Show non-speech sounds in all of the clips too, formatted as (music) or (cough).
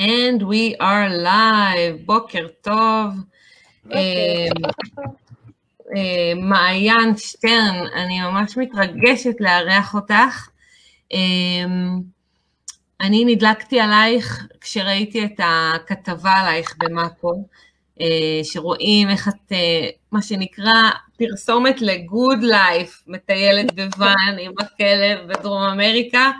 And we are live, בוקר טוב. אה, אה, מעיין שטרן, אני ממש מתרגשת לארח אותך. אה, אני נדלקתי עלייך כשראיתי את הכתבה עלייך במאקו, שרואים איך את, מה שנקרא, פרסומת לגוד לייף, מטיילת בוואן עם הכלב בדרום אמריקה.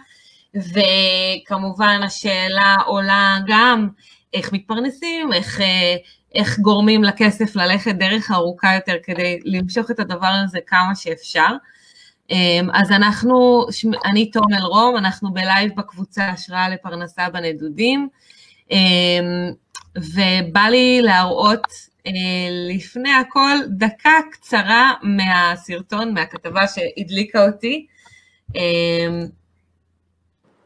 וכמובן השאלה עולה גם איך מתפרנסים, איך, אה, איך גורמים לכסף ללכת דרך ארוכה יותר כדי למשוך את הדבר הזה כמה שאפשר. אמ, אז אנחנו, אני תום אלרום, אנחנו בלייב בקבוצה השראה לפרנסה בנדודים, אמ, ובא לי להראות אה, לפני הכל דקה קצרה מהסרטון, מהכתבה שהדליקה אותי.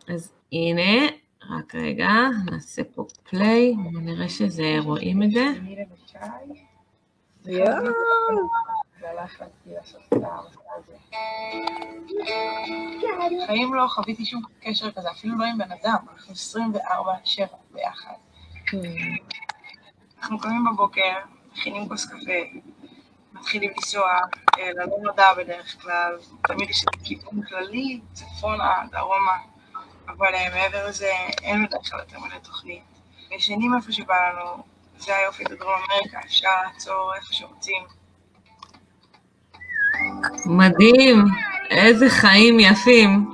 אז הנה, רק רגע, נעשה פה פליי, נראה שזה, רואים את זה. בחיים לא חוויתי שום קשר כזה, אפילו לא עם בן אדם, אנחנו 24-7 ביחד. אנחנו קמים בבוקר, מכינים כוס קפה, מתחילים לנסוע ללא נודע בדרך כלל, תמיד יש כיוון כללי, צפונה, דרומה. אבל אה, מעבר לזה אין בדרך כלל יותר מדי תוכנית. ישנים איפה שבא לנו, זה היופי בדרום אמריקה, אפשר לעצור איפה שרוצים. מדהים, איזה חיים יפים.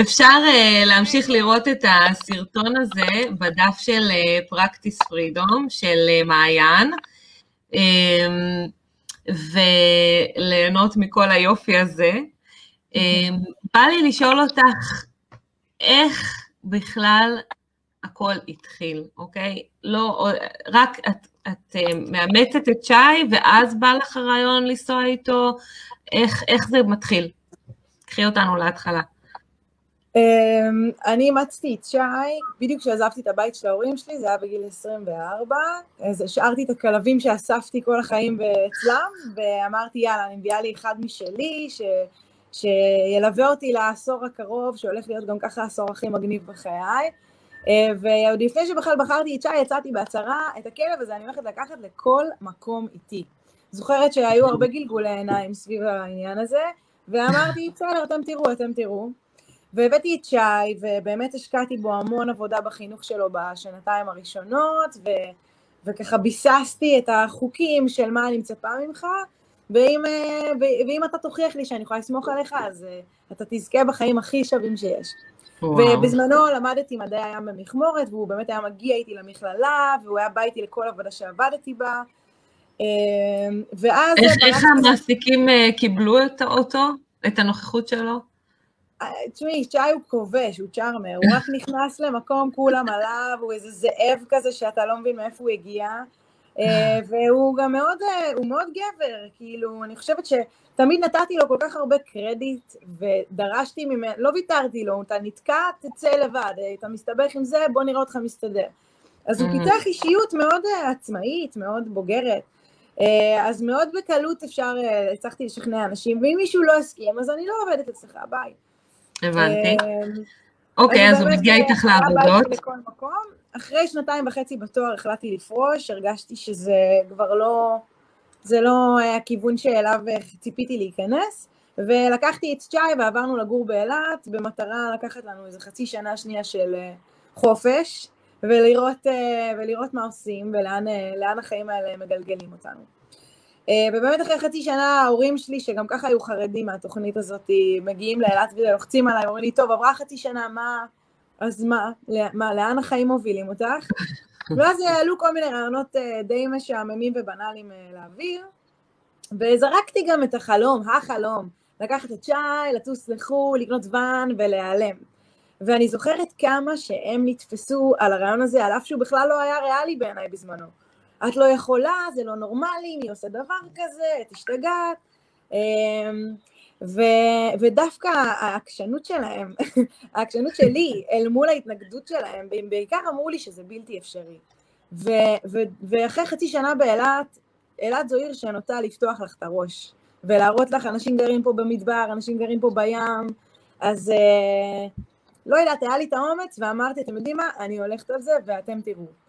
אפשר uh, להמשיך לראות את הסרטון הזה בדף של uh, Practice Freedom של uh, מעיין, um, וליהנות מכל היופי הזה. אמ, בא לי לשאול אותך, איך בכלל הכל התחיל, אוקיי? לא, רק את, את אה, מאמצת את שי, ואז בא לך הרעיון לנסוע איתו, איך, איך זה מתחיל? קחי אותנו להתחלה. Um, אני אימצתי את שי, בדיוק כשעזבתי את הבית של ההורים שלי, זה היה בגיל 24, אז השארתי את הכלבים שאספתי כל החיים אצלם, ואמרתי, יאללה, אני מביאה לי אחד משלי, ש... שילווה אותי לעשור הקרוב, שהולך להיות גם ככה העשור הכי מגניב בחיי. אה, ועוד לפני שבכלל בחרתי את שי, יצאתי בהצהרה, את הכלב הזה אני הולכת לקחת לכל מקום איתי. זוכרת שהיו הרבה גלגולי עיניים סביב העניין הזה, ואמרתי, בסדר, אתם תראו, אתם תראו. והבאתי את שי, ובאמת השקעתי בו המון עבודה בחינוך שלו בשנתיים הראשונות, ו... וככה ביססתי את החוקים של מה אני מצפה ממך, ואם, אה, ואם אתה תוכיח לי שאני יכולה לסמוך עליך, אז אה, אתה תזכה בחיים הכי שווים שיש. וואו. ובזמנו למדתי מדעי הים במכמורת, והוא באמת היה מגיע איתי למכללה, והוא היה בא איתי לכל עבודה שעבדתי בה. אה, ואז... איך, איך המעסיקים קיבלו את אותו, את הנוכחות שלו? תשמעי, שי הוא כובש, הוא צ'ארמר, הוא רק נכנס למקום, כולם עליו, הוא איזה זאב כזה שאתה לא מבין מאיפה הוא הגיע. אה, והוא גם מאוד, אה, הוא מאוד גבר, כאילו, אני חושבת שתמיד נתתי לו כל כך הרבה קרדיט, ודרשתי ממנו, לא ויתרתי לו, אתה נתקע, תצא לבד, אה, אתה מסתבך עם זה, בוא נראה אותך מסתדר. אז הוא פיתח אישיות מאוד עצמאית, מאוד בוגרת. אז מאוד בקלות אפשר, הצלחתי לשכנע אנשים, ואם מישהו לא הסכים, אז אני לא עובדת אצלך, ביי. הבנתי. אוקיי, אז הוא מגיע איתך לעבודות. אחרי שנתיים וחצי בתואר החלטתי לפרוש, הרגשתי שזה כבר לא, זה לא הכיוון שאליו ציפיתי להיכנס, ולקחתי את צ'אי ועברנו לגור באילת, במטרה לקחת לנו איזה חצי שנה שנייה של אה, חופש, ולראות, אה, ולראות מה עושים ולאן אה, החיים האלה מגלגלים אותנו. ובאמת אחרי חצי שנה ההורים שלי, שגם ככה היו חרדים מהתוכנית הזאת, מגיעים לאילת ולוחצים עליי, אומרים לי, טוב, עברה חצי שנה, מה, אז מה, מה, לאן החיים מובילים אותך? (laughs) ואז עלו כל מיני רעיונות אה, די משעממים ובנאליים אה, לאוויר, וזרקתי גם את החלום, החלום, לקחת את שי, לטוס לחו"ל, לקנות ואן ולהיעלם. ואני זוכרת כמה שהם נתפסו על הרעיון הזה, על אף שהוא בכלל לא היה ריאלי בעיניי בזמנו. את לא יכולה, זה לא נורמלי, מי עושה דבר כזה, את השתגעת. אמ, ו, ודווקא העקשנות שלהם, (laughs) העקשנות שלי אל מול ההתנגדות שלהם, והם בעיקר אמרו לי שזה בלתי אפשרי. ו, ו, ואחרי חצי שנה באילת, אילת זו עיר שנוטה לפתוח לך את הראש, ולהראות לך, אנשים גרים פה במדבר, אנשים גרים פה בים, אז, אה, לא יודעת, היה לי את האומץ, ואמרתי, אתם יודעים מה, אני הולכת על זה, ואתם תראו.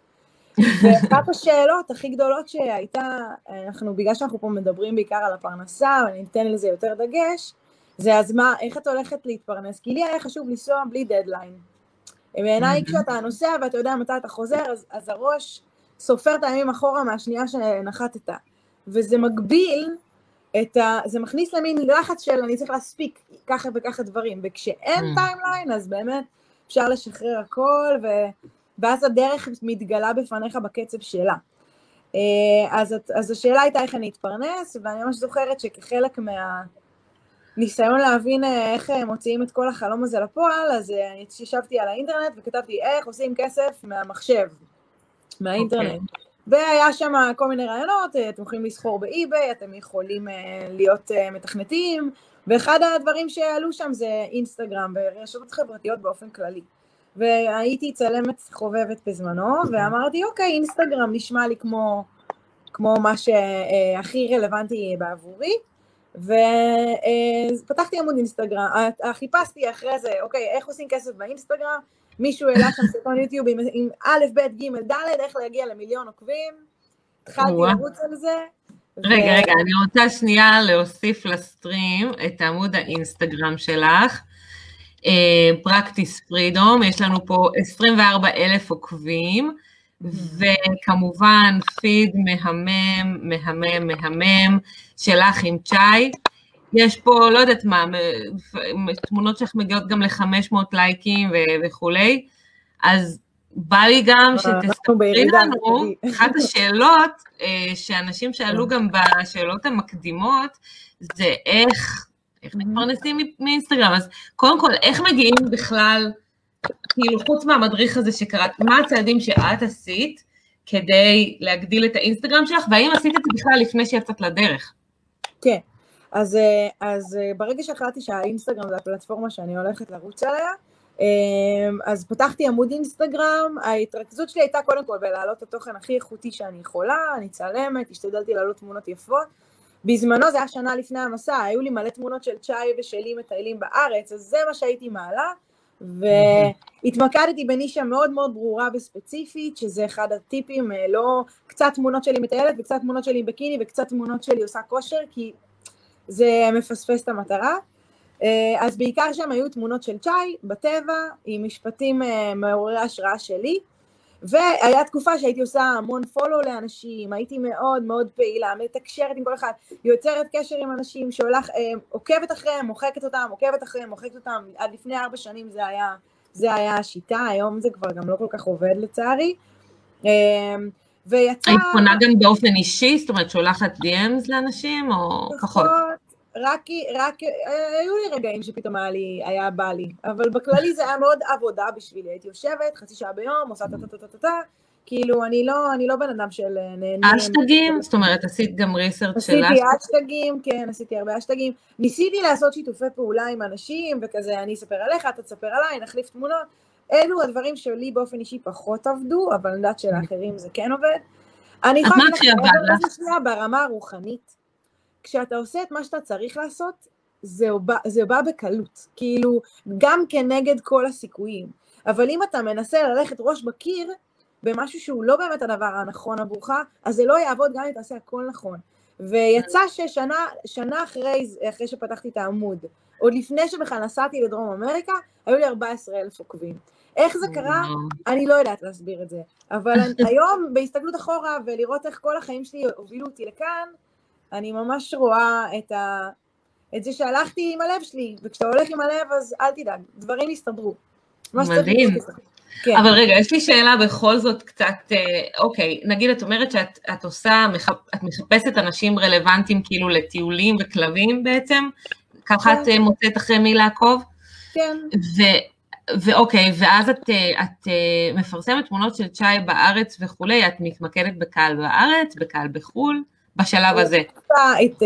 ואחת השאלות הכי גדולות שהייתה, אנחנו, בגלל שאנחנו פה מדברים בעיקר על הפרנסה, ואני אתן לזה יותר דגש, זה אז מה, איך את הולכת להתפרנס? כי לי היה חשוב לנסוע בלי דדליין. בעיניי כשאתה נוסע ואתה יודע מתי אתה חוזר, אז, אז הראש סופר את הימים אחורה מהשנייה שנחתת. וזה מגביל את ה... זה מכניס למין לחץ של אני צריך להספיק ככה וככה דברים, וכשאין timeline אז באמת אפשר לשחרר הכל, ו... ואז הדרך מתגלה בפניך בקצב שלה. אה, אז, אז השאלה הייתה איך אני אתפרנס, ואני ממש זוכרת שכחלק מהניסיון להבין אה, איך מוציאים את כל החלום הזה לפועל, אז אה, אני ישבתי על האינטרנט וכתבתי איך עושים כסף מהמחשב, מהאינטרנט. Okay. אוקיי. והיה שם כל מיני רעיונות, אתם יכולים לסחור באי-ביי, אתם יכולים להיות מתכנתים, ואחד הדברים שעלו שם זה אינסטגרם ורשתות חברתיות באופן כללי. והייתי צלמת חובבת בזמנו, ואמרתי, אוקיי, אינסטגרם נשמע לי כמו, כמו מה שהכי רלוונטי בעבורי, ופתחתי עמוד אינסטגרם, חיפשתי אחרי זה, אוקיי, איך עושים כסף באינסטגרם, מישהו העלה שם סרטון יוטיוב עם, עם א', ב', ג', ד', איך להגיע למיליון עוקבים, התחלתי לרוץ על זה. רגע, ו... רגע, אני רוצה שנייה להוסיף לסטרים את עמוד האינסטגרם שלך. פרקטיס uh, פרידום, יש לנו פה 24 אלף עוקבים, וכמובן פיד מהמם, מהמם, מהמם, שלך עם צ'אי. יש פה, לא יודעת מה, תמונות שלך מגיעות גם ל-500 לייקים וכולי, אז בא לי גם שתספרי לנו, אחת השאלות uh, שאנשים שאלו גם בשאלות המקדימות, זה איך איך מתפרנסים מאינסטגרם, אז קודם כל, איך מגיעים בכלל, כאילו, חוץ מהמדריך הזה שקראת, מה הצעדים שאת עשית כדי להגדיל את האינסטגרם שלך, והאם עשית את זה בכלל לפני שיצאת לדרך? כן, אז, אה, אז אה, ברגע שהחלטתי שהאינסטגרם זה הפלטפורמה שאני הולכת לרוץ עליה, אה, אז פתחתי עמוד אינסטגרם, ההתרכזות שלי הייתה קודם כל בלהעלות את התוכן הכי איכותי שאני יכולה, אני צלמת, השתדלתי להעלות תמונות יפות, בזמנו זה היה שנה לפני המסע, היו לי מלא תמונות של צ'אי ושלי מטיילים בארץ, אז זה מה שהייתי מעלה, והתמקדתי בנישה מאוד מאוד ברורה וספציפית, שזה אחד הטיפים, אה, לא קצת תמונות שלי מטיילת וקצת תמונות שלי בקיני וקצת תמונות שלי עושה כושר, כי זה מפספס את המטרה. אה, אז בעיקר שם היו תמונות של צ'אי בטבע, עם משפטים אה, מעוררי השראה שלי. והיה תקופה שהייתי עושה המון פולו לאנשים, הייתי מאוד מאוד פעילה, מתקשרת עם כל אחד, יוצרת קשר עם אנשים, שהולך, אה, עוקבת אחריהם, מוחקת אותם, עוקבת אחריהם, מוחקת אותם, עד לפני ארבע שנים זה היה, זה היה השיטה, היום זה כבר גם לא כל כך עובד לצערי. אה, ויצא... היית פונה גם באופן אישי, זאת אומרת שולחת DMs לאנשים, או פחות? רק, רק, אה, היו לי רגעים שפתאום היה לי, היה בא לי, אבל בכללי זה היה מאוד עבודה בשבילי, הייתי יושבת חצי שעה ביום, עושה טה-טה-טה-טה-טה, כאילו, אני לא, אני לא בן אדם של אה, נהנים. אשטגים? זאת אומרת, עשית גם ריסרצ' של אשטגים? עשיתי אשטגים, כן, עשיתי הרבה אשטגים. ניסיתי לעשות שיתופי פעולה עם אנשים, וכזה, אני אספר עליך, אתה תספר עליי, נחליף תמונות. אלו הדברים שלי באופן אישי פחות עבדו, אבל אני יודעת שלאחרים זה כן עובד. אני יכולה להגיד לך, ברמה הרוחנית, כשאתה עושה את מה שאתה צריך לעשות, זה בא, זה בא בקלות, כאילו, גם כנגד כל הסיכויים. אבל אם אתה מנסה ללכת ראש בקיר, במשהו שהוא לא באמת הדבר הנכון עבורך, אז זה לא יעבוד גם אם תעשה הכל נכון. ויצא ששנה שנה אחרי, אחרי שפתחתי את העמוד, עוד לפני שבכלל נסעתי לדרום אמריקה, היו לי 14 אלף עוקבים. איך זה קרה? אני לא יודעת להסביר את זה. אבל (laughs) היום, בהסתכלות אחורה, ולראות איך כל החיים שלי הובילו אותי לכאן, אני ממש רואה את, ה... את זה שהלכתי עם הלב שלי, וכשאתה הולך עם הלב אז אל תדאג, דברים יסתדרו. מדהים. כן. אבל רגע, יש לי שאלה בכל זאת קצת, אה, אוקיי, נגיד את אומרת שאת עושה, את מחפשת אנשים רלוונטיים כאילו לטיולים וכלבים בעצם, ככה כן. את אה, מוצאת אחרי מי לעקוב? כן. ו, ואוקיי, ואז את, אה, את מפרסמת תמונות של צ'אי בארץ וכולי, את מתמקדת בקהל בארץ, בקהל בחו"ל? בשלב הזה?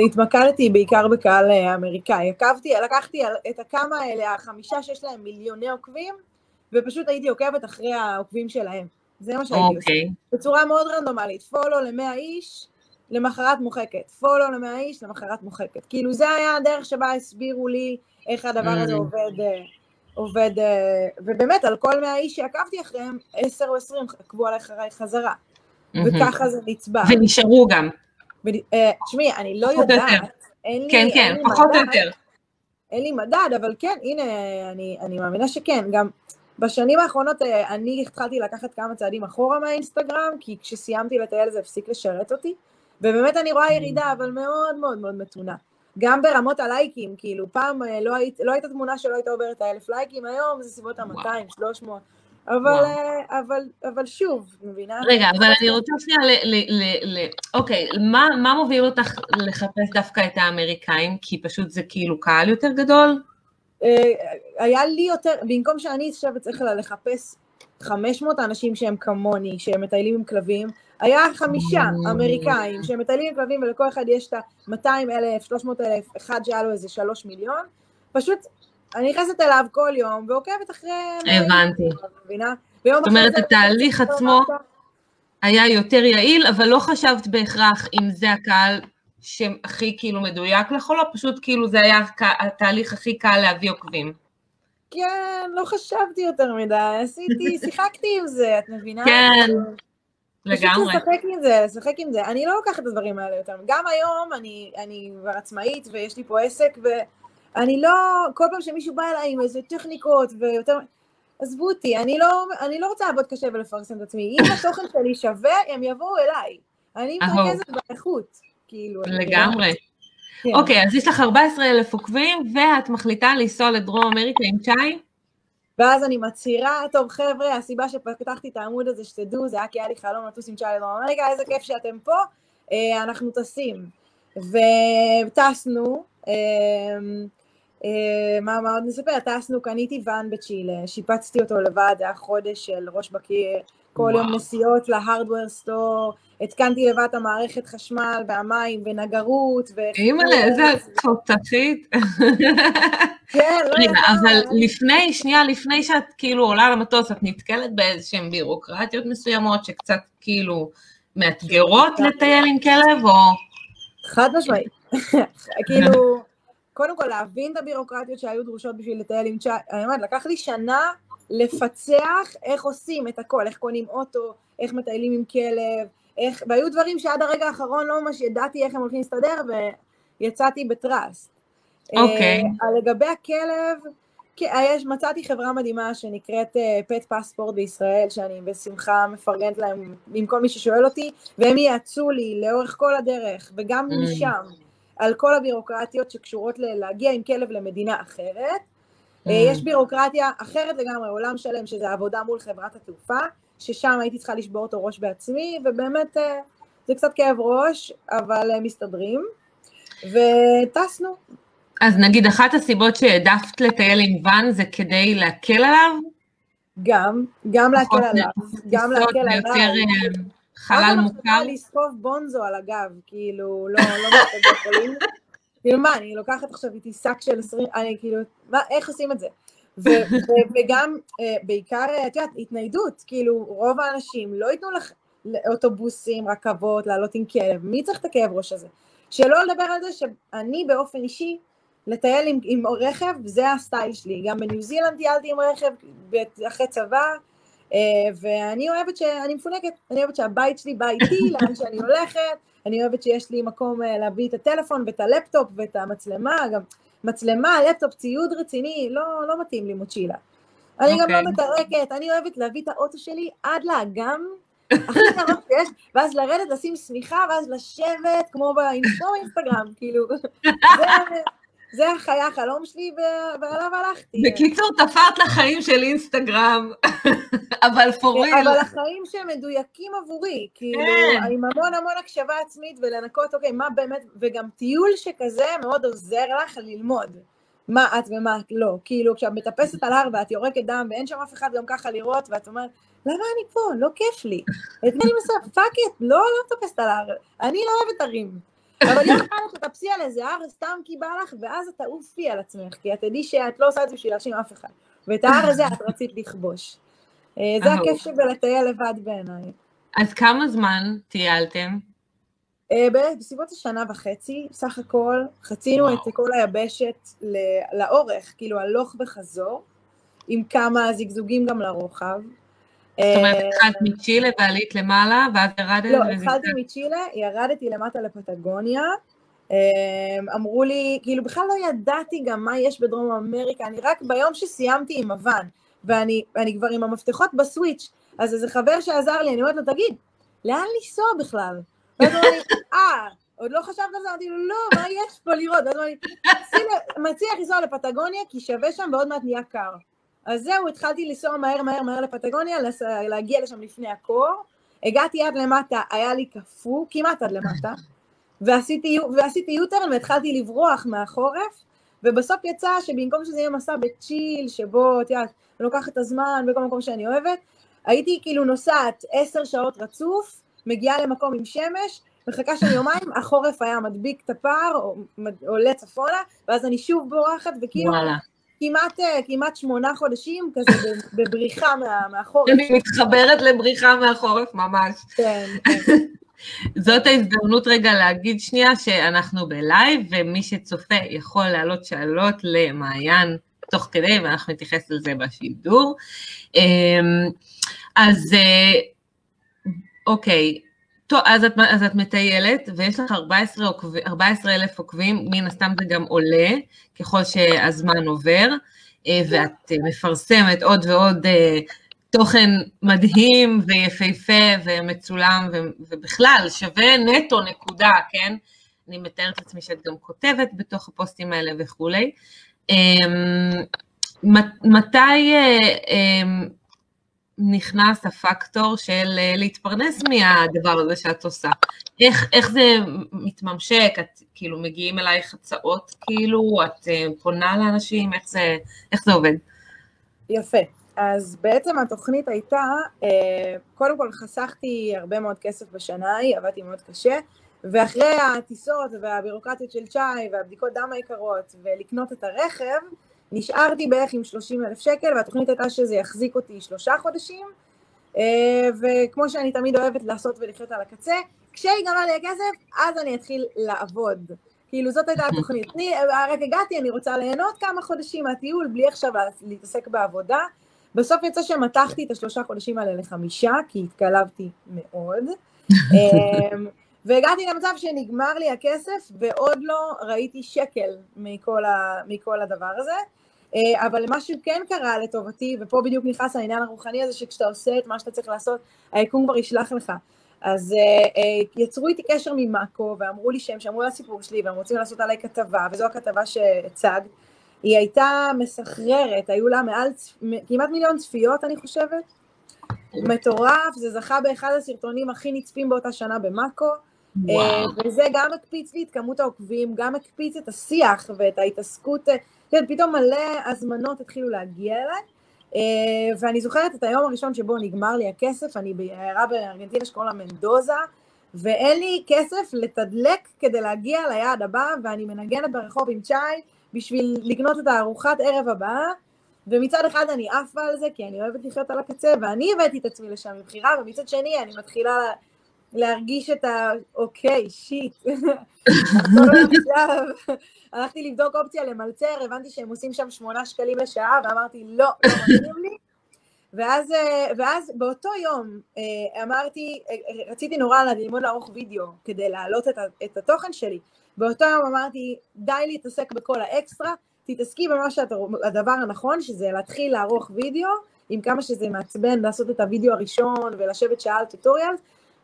התמקדתי בעיקר בקהל אה, אמריקאי. עקבתי, לקחתי את הכמה האלה, החמישה שיש להם מיליוני עוקבים, ופשוט הייתי עוקבת אחרי העוקבים שלהם. זה מה שהייתי עושה. אוקיי. בצורה מאוד רנדומלית. פולו למאה איש, למחרת מוחקת. פולו למאה איש, למחרת מוחקת. כאילו זה היה הדרך שבה הסבירו לי איך הדבר הזה mm. עובד. אה, עובד, אה, ובאמת על כל 100 איש שעקבתי אחריהם, 10 או 20 עקבו עליי חזרה. וככה זה נצבע. ונשארו גם. אה, תשמעי, אני לא יודעת, אין לי, כן, כן, פחות או יותר. אין לי מדד, אבל כן, הנה, אני, אני מאמינה שכן. גם בשנים האחרונות אה, אני התחלתי לקחת כמה צעדים אחורה מהאינסטגרם, כי כשסיימתי לטייל זה הפסיק לשרת אותי, ובאמת אני רואה ירידה, אבל מאוד מאוד מאוד מתונה. גם ברמות הלייקים, כאילו, פעם אה, לא, היית, לא הייתה תמונה שלא הייתה עוברת האלף לייקים, היום זה סביבות ה-200, 300, אבל, אה, אבל, אבל שוב, מבינה? רגע, אבל אני רוצה שנייה ל... ל, ל, ל אוקיי, מה, מה מוביל אותך לחפש דווקא את האמריקאים? כי פשוט זה כאילו קהל יותר גדול? אה, היה לי יותר, במקום שאני עכשיו צריך לחפש 500 אנשים שהם כמוני, שהם מטיילים עם כלבים, היה חמישה mm. אמריקאים שהם מטיילים עם כלבים ולכל אחד יש את ה-200 אלף, 300 אלף, אחד שהיה לו איזה 3 מיליון, פשוט אני נכנסת אליו כל יום ועוקבת אחרי... הבנתי. זאת אומרת, התהליך עצמו היה יותר יעיל, אבל לא חשבת בהכרח אם זה הקהל שהכי כאילו מדויק לך או לא, פשוט כאילו זה היה התהליך הכי קל להביא עוקבים. כן, לא חשבתי יותר מדי, עשיתי, (laughs) שיחקתי עם זה, את מבינה? כן, לגמרי. פשוט לשחק עם זה, לשחק עם זה. אני לא לוקחת את הדברים האלה יותר. גם היום אני, אני כבר עצמאית ויש לי פה עסק, ואני לא, כל פעם שמישהו בא אליי עם איזה טכניקות ויותר... עזבו אותי, אני לא, אני לא רוצה לעבוד קשה ולפרסם את עצמי. אם התוכן (laughs) שלי שווה, הם יבואו אליי. אני מתרכזת באיכות, כאילו. לגמרי. כן. אוקיי, אז יש לך 14 אלף עוקבים, ואת מחליטה לנסוע לדרום אמריקה עם צ'אי? ואז אני מצהירה, טוב חבר'ה, הסיבה שפתחתי את העמוד הזה, שתדעו, זה היה כי היה לי חלום לטוס עם צ'אי לדרום אמריקה, איזה כיף שאתם פה, אה, אנחנו טסים. וטסנו, אה, מה, מה עוד נספר? טסנו, קניתי ואן בצ'ילה, שיפצתי אותו לבד, היה חודש של ראש בקיר, כל וואו. יום נסיעות להארדוור סטור, התקנתי לבד את המערכת חשמל והמים ונגרות. אימא'לה, איזה תותחית. כן, לא רגע, אבל לפני, שנייה, לפני שאת כאילו עולה למטוס, את נתקלת באיזשהן בירוקרטיות מסוימות שקצת כאילו מאתגרות לטייל עם כלב, או... חד משמעית. (laughs) כאילו, קודם כל להבין את הבירוקרטיות שהיו דרושות בשביל לטייל עם צ'אט, אני אומרת, לקח לי שנה לפצח איך עושים את הכל, איך קונים אוטו, איך מטיילים עם כלב, איך, והיו דברים שעד הרגע האחרון לא ממש ידעתי איך הם הולכים להסתדר, ויצאתי בטראסט. אוקיי. Okay. Uh, לגבי הכלב, יש, מצאתי חברה מדהימה שנקראת פט uh, פספורט בישראל, שאני בשמחה מפרגנת להם עם כל מי ששואל אותי, והם יעצו לי לאורך כל הדרך, וגם mm. משם, על כל הבירוקרטיות שקשורות להגיע עם כלב למדינה אחרת. Mm. Uh, יש בירוקרטיה אחרת לגמרי, עולם שלם, שזה עבודה מול חברת התעופה, ששם הייתי צריכה לשבור אותו ראש בעצמי, ובאמת uh, זה קצת כאב ראש, אבל uh, מסתדרים. וטסנו, אז נגיד אחת הסיבות שהעדפת לטייל עם ואן זה כדי להקל עליו? גם, גם להקל עליו, גם להקל עליו. חלל מוכר. מה לסחוב בונזו על הגב, כאילו, לא, לא מסתכל (laughs) כאילו מה, אני לוקחת עכשיו איתי שק של 20, אני כאילו, מה, איך עושים את זה? וגם, אה, בעיקר, את יודעת, התניידות, כאילו, רוב האנשים לא ייתנו לך אוטובוסים, רכבות, לעלות עם כלב, מי צריך את הכאב ראש הזה? שלא לדבר על זה שאני באופן אישי, לטייל עם, עם רכב, זה הסטייל שלי. גם בניו זילנד טיילתי עם רכב אחרי צבא, ואני אוהבת שאני מפונקת, אני אוהבת שהבית שלי בא איתי, (laughs) לאן שאני הולכת, אני אוהבת שיש לי מקום אה, להביא את הטלפון ואת הלפטופ ואת המצלמה, גם מצלמה, לפטופ, ציוד רציני, לא, לא מתאים לי מוצ'ילה. אני okay. גם לא אוקיי. מתרקת, אני אוהבת להביא את האוטו שלי עד לאגם, הכי קרוב שיש, ואז לרדת, לשים שמיכה, ואז לשבת, כמו באינסטגרם, כאילו, (laughs) זה, זה החיי החלום שלי ועליו הלכתי. בקיצור, תפרת לחיים של אינסטגרם, (laughs) אבל for real. אבל החיים שהם מדויקים עבורי, כאילו, כן. עם המון המון הקשבה עצמית ולנקות, אוקיי, מה באמת, וגם טיול שכזה מאוד עוזר לך ללמוד. מה את ומה את לא. כאילו, כשאת מטפסת על הר ואת יורקת דם ואין שם אף אחד גם ככה לראות, ואת אומרת, למה אני פה? לא כיף לי. את מי אני מסוים? fuck it, לא, לא מטפסת על ההר. אני לא אוהבת הרים. אבל יום אחד תטפסי על איזה הר סתם כי בא לך, ואז את תעופי על עצמך, כי את תדעי שאת לא עושה את זה בשביל להאשים אף אחד. ואת ההר הזה את רצית לכבוש. אה, זה הכיף שבלטייל לבד בעיניי. אז כמה זמן טיילתם? אה, בסביבות השנה וחצי, סך הכל, חצינו את כל היבשת לאורך, כאילו הלוך וחזור. עם כמה זיגזוגים גם לרוחב. זאת אומרת, התחלת מצ'ילה ועלית למעלה, ואז ירדת? לא, התחלתי מצ'ילה, ירדתי למטה לפטגוניה. אמרו לי, כאילו בכלל לא ידעתי גם מה יש בדרום אמריקה, אני רק ביום שסיימתי עם הוואן, ואני כבר עם המפתחות בסוויץ', אז איזה חבר שעזר לי, אני אומרת לו, תגיד, לאן לנסוע בכלל? ואז הוא אומר לי, אה, עוד לא חשבת על זה? אמרתי לו, לא, מה יש פה לראות? ואז הוא אומר לי, מציע לנסוע לפטגוניה, כי שווה שם ועוד מעט נהיה קר. אז זהו, התחלתי לנסוע מהר מהר מהר לפטגוניה, להגיע לשם לפני הקור. הגעתי עד למטה, היה לי קפוא, כמעט עד למטה, ועשיתי, ועשיתי יוטרן והתחלתי לברוח מהחורף, ובסוף יצא שבמקום שזה יהיה מסע בצ'יל, שבו, את יודעת, אני לוקחת את הזמן בכל מקום שאני אוהבת, הייתי כאילו נוסעת עשר שעות רצוף, מגיעה למקום עם שמש, מחכה שם יומיים, החורף היה מדביק את הפער, עולה צפונה, ואז אני שוב בורחת, וכאילו... וואלה. כמעט, כמעט שמונה חודשים כזה (laughs) בבריחה מה, מהחורף. אני מתחברת לבריחה מהחורף ממש. כן, כן. (laughs) זאת ההזדמנות רגע להגיד שנייה שאנחנו בלייב, ומי שצופה יכול להעלות שאלות למעיין תוך כדי, ואנחנו נתייחס לזה בשידור. אמ, אז אה, אוקיי, טוב, אז את, אז את מטיילת, ויש לך 14, 14 אלף עוקבים, מן הסתם זה גם עולה, ככל שהזמן עובר, אה, ואת מפרסמת עוד ועוד אה, תוכן מדהים ויפהפה ומצולם, ובכלל, שווה נטו נקודה, כן? אני מתארת לעצמי שאת גם כותבת בתוך הפוסטים האלה וכולי. אמ, מתי אמ, נכנס הפקטור של אה, להתפרנס מהדבר הזה שאת עושה? איך, איך זה מתממשק? את כאילו מגיעים אלייך הצעות כאילו? את אה, פונה לאנשים? איך זה, איך זה עובד? יפה. אז בעצם התוכנית הייתה, אה, קודם כל חסכתי הרבה מאוד כסף בשנאי, עבדתי מאוד קשה, ואחרי הטיסות והבירוקרטיות של צ'י והבדיקות דם היקרות ולקנות את הרכב, נשארתי בערך עם 30 אלף שקל, והתוכנית הייתה שזה יחזיק אותי שלושה חודשים, אה, וכמו שאני תמיד אוהבת לעשות ולחיות על הקצה, כשיגמר לי הכסף, אז אני אתחיל לעבוד. כאילו זאת הייתה התוכנית. אני רק הגעתי, אני רוצה ליהנות כמה חודשים מהטיול, בלי עכשיו להתעסק בעבודה. בסוף יצא שמתחתי את השלושה חודשים האלה לחמישה, כי התקלבתי מאוד. (laughs) אמ, והגעתי למצב שנגמר לי הכסף, ועוד לא ראיתי שקל מכל, ה, מכל הדבר הזה. אה, אבל משהו כן קרה לטובתי, ופה בדיוק נכנס העניין הרוחני הזה, שכשאתה עושה את מה שאתה צריך לעשות, היקום כבר ישלח לך. אז uh, uh, יצרו איתי קשר ממאקו, ואמרו לי שהם שמעו על הסיפור שלי, והם רוצים לעשות עליי כתבה, וזו הכתבה שהצגת. היא הייתה מסחררת, היו לה מעל, כמעט מיליון צפיות, אני חושבת. מטורף, זה זכה באחד הסרטונים הכי נצפים באותה שנה במאקו. וואו. וזה גם הקפיץ לי את כמות העוקבים, גם הקפיץ את השיח ואת ההתעסקות כן, פתאום מלא הזמנות התחילו להגיע אליי, אה, ואני זוכרת את היום הראשון שבו נגמר לי הכסף, אני בעיירה בארגנטינה שקוראים לה מנדוזה, ואין לי כסף לתדלק כדי להגיע ליעד הבא, ואני מנגנת ברחוב עם צ'אי בשביל לקנות את הארוחת ערב הבאה, ומצד אחד אני עפה על זה, כי אני אוהבת לחיות על הקצה, ואני הבאתי את עצמי לשם מבחירה, ומצד שני אני מתחילה להרגיש את ה... אוקיי, שיט. עכשיו, הלכתי לבדוק אופציה למלצר, הבנתי שהם עושים שם שמונה שקלים לשעה, ואמרתי, לא, לא מתאים לי. ואז, ואז באותו יום אה, אמרתי, אה, רציתי נורא ללמוד לערוך וידאו כדי להעלות את, את התוכן שלי. באותו יום אמרתי, די להתעסק בכל האקסטרה, תתעסקי במה שאת, הדבר הנכון, שזה להתחיל לערוך וידאו, עם כמה שזה מעצבן לעשות את הוידאו הראשון ולשבת שעה על טוטוריאל,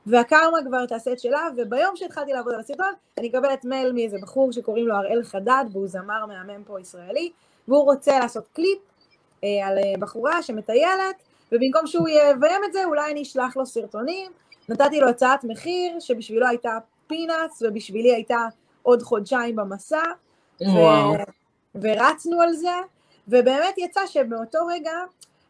והקרמה כבר תעשה את שלה, וביום שהתחלתי לעבוד על הסרטון, אני מקבלת מייל מאיזה בחור שקוראים לו הראל חדד, והוא זמר מהמם פה ישראלי, והוא רוצה לעשות קליפ אה, על אה, בחורה שמטיילת, ובמקום שהוא יביים את זה, אולי אני אשלח לו סרטונים. נתתי לו הצעת מחיר, שבשבילו הייתה פינאץ, ובשבילי הייתה עוד חודשיים במסע. וואו. ו... ורצנו על זה, ובאמת יצא שבאותו רגע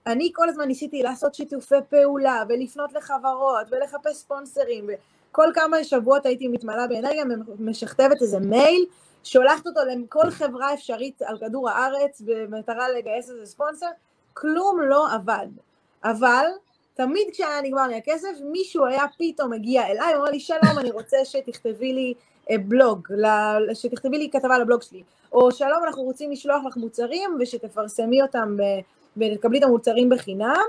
אני כל הזמן ניסיתי לעשות שיתופי פעולה, ולפנות לחברות, ולחפש ספונסרים, וכל כמה שבועות הייתי מתמלאה באנרגיה, משכתבת איזה מייל, שולחת אותו לכל חברה אפשרית על כדור הארץ, במטרה לגייס איזה ספונסר, כלום לא עבד. אבל תמיד כשהיה נגמר לי הכסף, מישהו היה פתאום מגיע אליי, אומר לי, שלום, אני רוצה שתכתבי לי אה, בלוג, שתכתבי לי כתבה לבלוג שלי, או שלום, אנחנו רוצים לשלוח לך מוצרים ושתפרסמי אותם ותקבלי את המוצרים בחינם,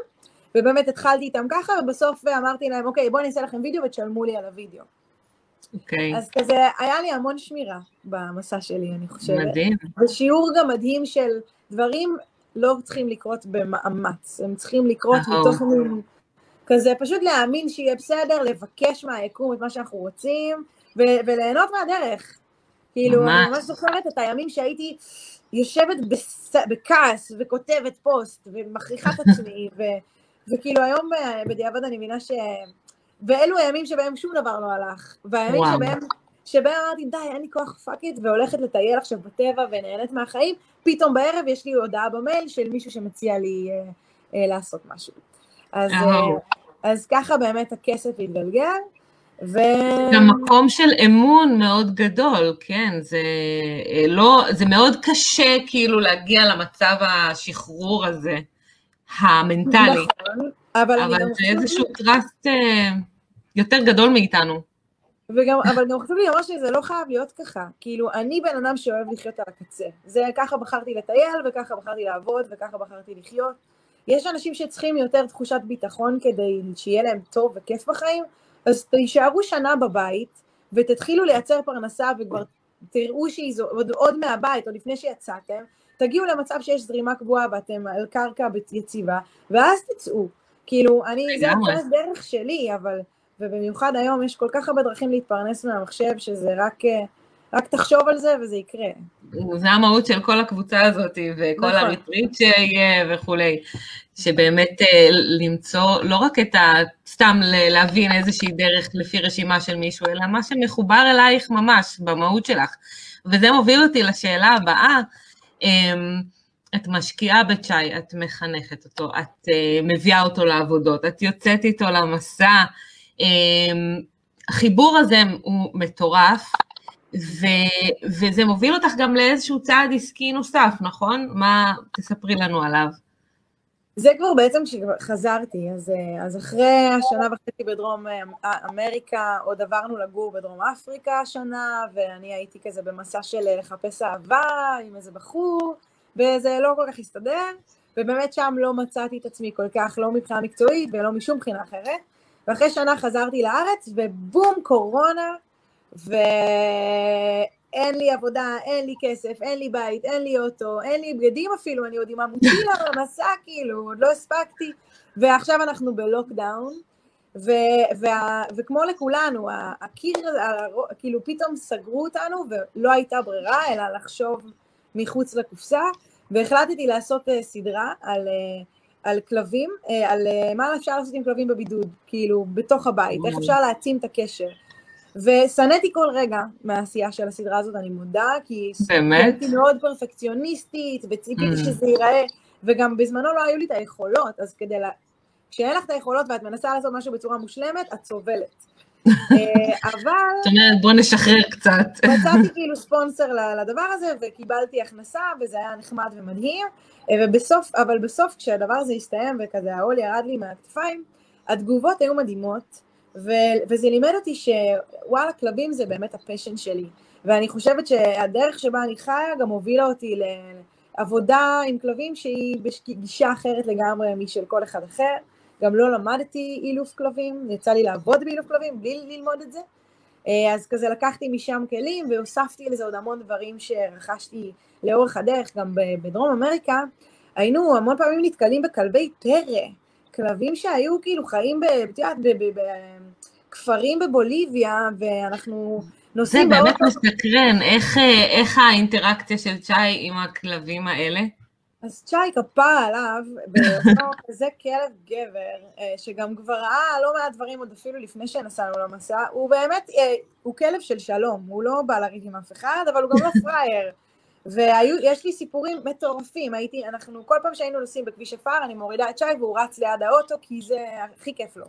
ובאמת התחלתי איתם ככה, ובסוף אמרתי להם, אוקיי, בואו אני אעשה לכם וידאו ותשלמו לי על הוידאו. אוקיי. אז כזה, היה לי המון שמירה במסע שלי, אני חושבת. מדהים. ושיעור גם מדהים של דברים לא צריכים לקרות במאמץ, הם צריכים לקרות נכון. מתוך מין כזה, פשוט להאמין שיהיה בסדר, לבקש מהיקום את מה שאנחנו רוצים, ו- וליהנות מהדרך. כאילו, ממש. אני ממש זוכרת את הימים שהייתי יושבת בס... בכעס וכותבת פוסט ומכריחה את עצמי, (laughs) ו... וכאילו היום אה, בדיעבד אני מבינה ש... ואלו הימים שבהם שום דבר לא הלך. והימים וואו. שבהם, שבהם אמרתי, די, אין לי כוח fuck it, והולכת לטייל עכשיו בטבע ונהנית מהחיים, פתאום בערב יש לי הודעה במייל של מישהו שמציע לי אה, אה, לעשות משהו. אז, אה. אז ככה באמת הכסף התגלגל, ו... גם מקום של אמון מאוד גדול, כן, זה אה, לא, זה מאוד קשה כאילו להגיע למצב השחרור הזה, המנטלי, נכון, אבל, אני אבל זה איזשהו טראסט אה, יותר גדול מאיתנו. וגם, אבל גם חשוב לי לומר שזה לא חייב להיות ככה. כאילו, אני בן אדם שאוהב לחיות על הקצה. זה ככה בחרתי לטייל, וככה בחרתי לעבוד, וככה בחרתי לחיות. יש אנשים שצריכים יותר תחושת ביטחון כדי שיהיה להם טוב וכיף בחיים, אז תישארו שנה בבית, ותתחילו לייצר פרנסה, וכבר תראו שהיא זו, עוד, עוד מהבית, עוד לפני שיצאתם, תגיעו למצב שיש זרימה קבועה ואתם על קרקע יציבה, ואז תצאו. כאילו, אני, זה. הדרך שלי, אבל... ובמיוחד היום יש כל כך הרבה דרכים להתפרנס מהמחשב, שזה רק, אה, רק תחשוב על זה וזה יקרה. זה המהות של כל הקבוצה הזאת, וכל נכון. הריטריט שיהיה וכולי, שבאמת אה, למצוא לא רק את ה... סתם להבין איזושהי דרך לפי רשימה של מישהו, אלא מה שמחובר אלייך ממש, במהות שלך. וזה מוביל אותי לשאלה הבאה, אמ, את משקיעה בצ'אי, את מחנכת אותו, את אה, מביאה אותו לעבודות, את יוצאת איתו למסע, אמ, החיבור הזה הוא מטורף, ו, וזה מוביל אותך גם לאיזשהו צעד עסקי נוסף, נכון? מה, תספרי לנו עליו. זה כבר בעצם כשחזרתי, אז, אז אחרי השנה וחצי בדרום אה, אמריקה, עוד עברנו לגור בדרום אפריקה השנה, ואני הייתי כזה במסע של אה, לחפש אהבה עם איזה בחור, וזה לא כל כך הסתדר, ובאמת שם לא מצאתי את עצמי כל כך, לא מבחינה מקצועית ולא משום בחינה אחרת, ואחרי שנה חזרתי לארץ, ובום, קורונה, ואין לי עבודה, אין לי כסף, אין לי בית, אין לי אוטו, אין לי בגדים אפילו, אני עוד עם המוטילה במסע, כאילו, עוד לא הספקתי, ועכשיו אנחנו בלוקדאון, ו- וה- וכמו לכולנו, הקיר, כאילו פתאום סגרו אותנו ולא הייתה ברירה אלא לחשוב מחוץ לקופסה, והחלטתי לעשות אה, סדרה על, אה, על כלבים, אה, על מה אפשר לעשות עם כלבים בבידוד, כאילו, בתוך הבית, איך אפשר להעצים את הקשר. ושנאתי כל רגע מהעשייה של הסדרה הזאת, אני מודה, כי באמת? הייתי מאוד פרפקציוניסטית, וציפיתי Mm. שזה ייראה, וגם בזמנו לא היו לי את היכולות, אז כדי ל... כשאין לך את היכולות ואת מנסה לעשות משהו בצורה מושלמת, את סובלת. (laughs) אה, אבל זאת אומרת, בוא נשחרר קצת. מצאתי (laughs) כאילו ספונסר לדבר הזה, וקיבלתי הכנסה, וזה היה נחמד ומדהים, אה, ובסוף, אבל בסוף כשהדבר הזה הסתיים, וכזה העול ירד לי מהכתפיים, התגובות היו מדהימות, וזה לימד אותי שוואלה, כלבים זה באמת הפשן שלי. ואני חושבת שהדרך שבה אני חיה גם הובילה אותי לעבודה עם כלבים שהיא בגישה אחרת לגמרי משל כל אחד אחר. גם לא למדתי אילוף כלבים, יצא לי לעבוד באילוף כלבים בלי ללמוד את זה. אה, אז כזה לקחתי משם כלים והוספתי לזה עוד המון דברים שרכשתי לאורך הדרך, גם בדרום אמריקה. היינו המון פעמים נתקלים בכלבי פרא, כלבים שהיו כאילו חיים בכפרים בבוליביה, ואנחנו זה נוסעים באמת באוטו. מסקרן, איך, איך האינטראקציה של צ'אי עם הכלבים האלה? אז צ'אי כפרה עליו, כזה כלב גבר, אה, שגם כבר ראה לא מעט דברים עוד אפילו לפני שנסענו למסע, הוא באמת, אה, הוא כלב של שלום, הוא לא בא לריב עם אף אחד, אבל הוא גם לא פראייר. ויש לי סיפורים מטורפים, הייתי, אנחנו, כל פעם שהיינו נוסעים בכביש עפר, אני מורידה את צ'אי והוא רץ ליד האוטו, כי זה הכי כיף לו.